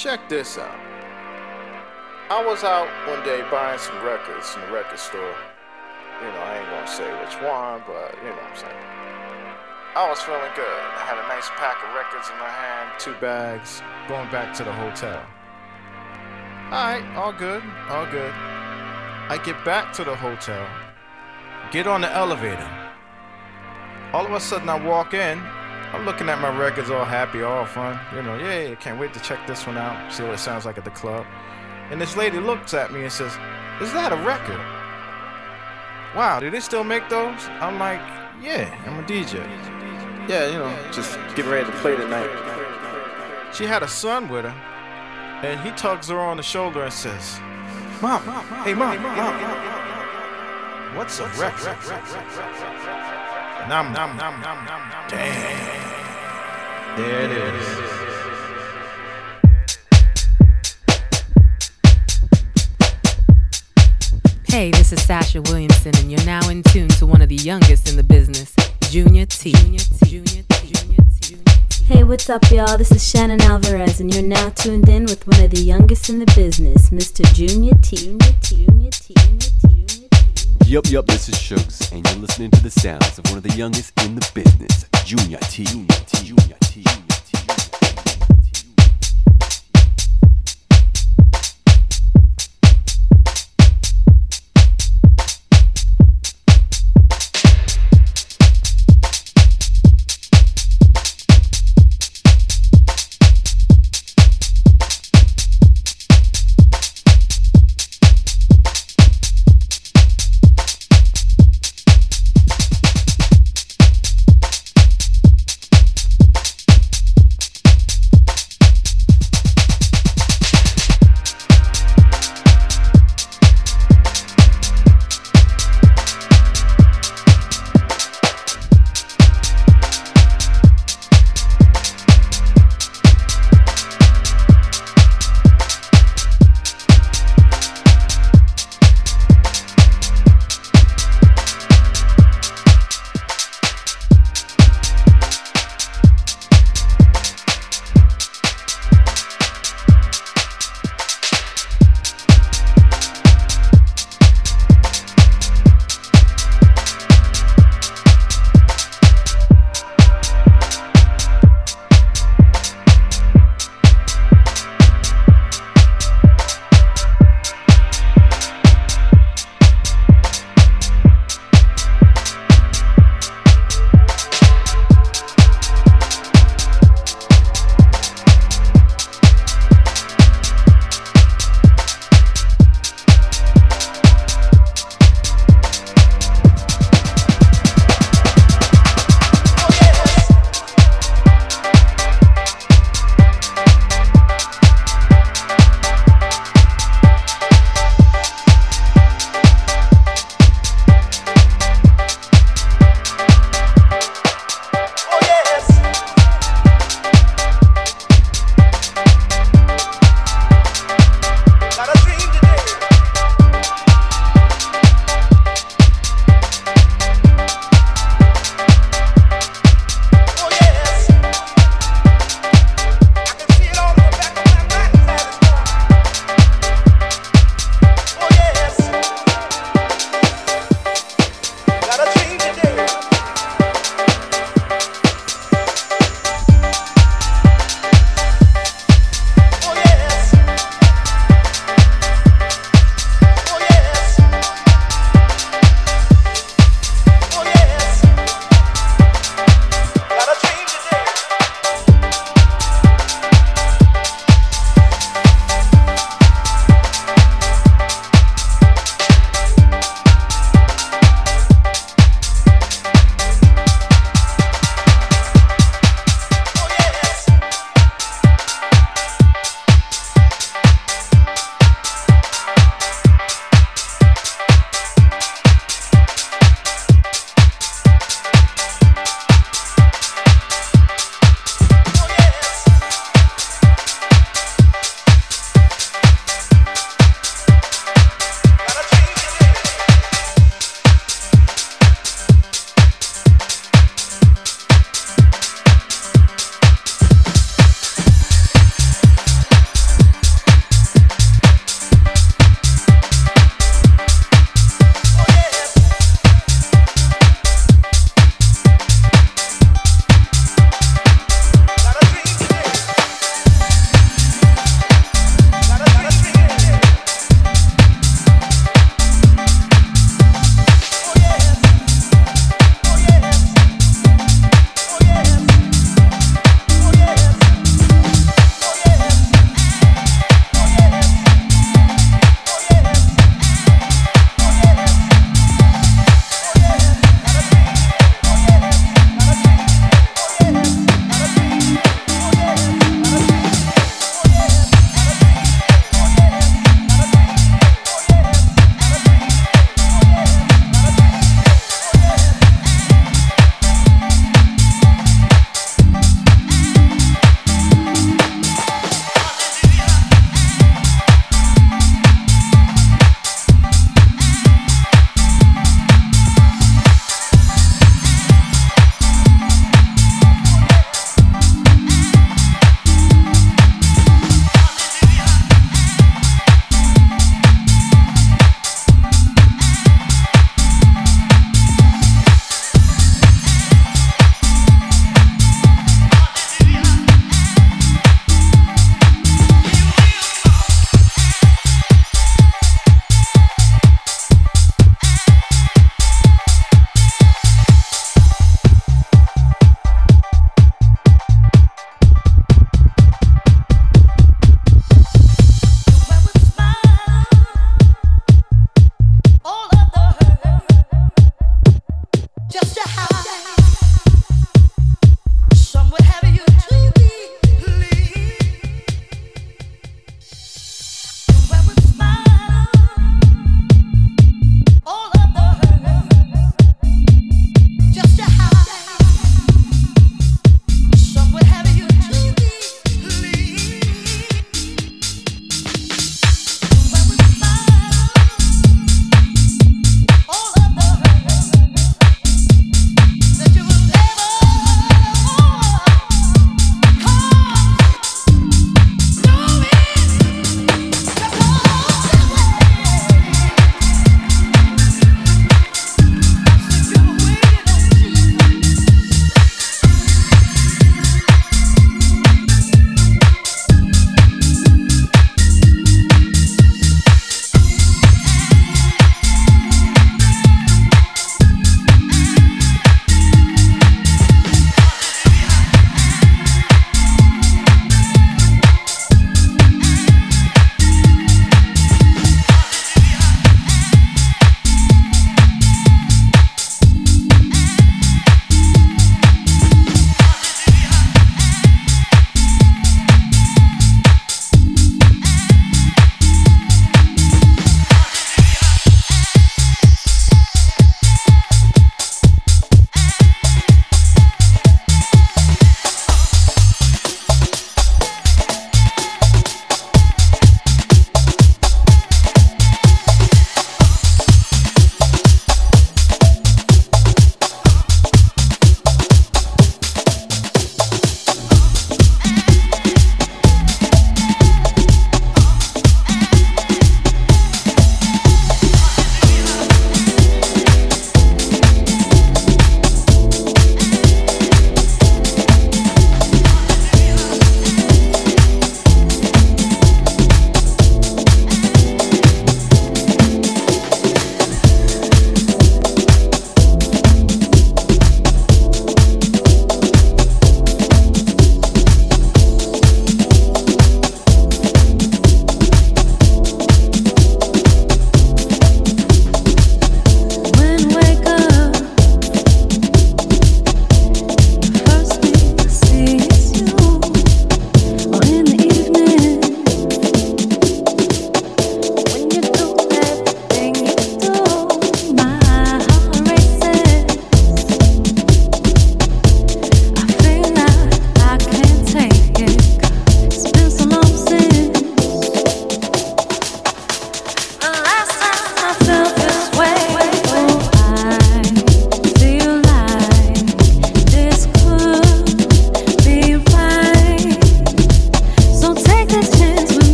Check this out. I was out one day buying some records in the record store. You know, I ain't gonna say which one, but you know what I'm saying. I was feeling good. I had a nice pack of records in my hand, two bags, going back to the hotel. Alright, all good, all good. I get back to the hotel, get on the elevator. All of a sudden, I walk in. I'm looking at my records, all happy, all fun. You know, yeah, can't wait to check this one out, see what it sounds like at the club. And this lady looks at me and says, Is that a record? Wow, do they still make those? I'm like, Yeah, I'm a DJ. Yeah, you know, just getting ready to play tonight. She had a son with her, and he tugs her on the shoulder and says, Mom, hey, mom, mom, what's a record? Nom, nom, nom, nom, nom, nom. Damn. There it is. Hey, this is Sasha Williamson, and you're now in tune to one of the youngest in the business, Junior T. Junior T. Junior T. Junior T. Hey, what's up, y'all? This is Shannon Alvarez, and you're now tuned in with one of the youngest in the business, Mr. Junior T. Junior T. Junior T. Junior T. Junior T. Yup, yup, this is Shugs, and you're listening to the sounds of one of the youngest in the business, Junior T. Junior T. Junior T. Junior T.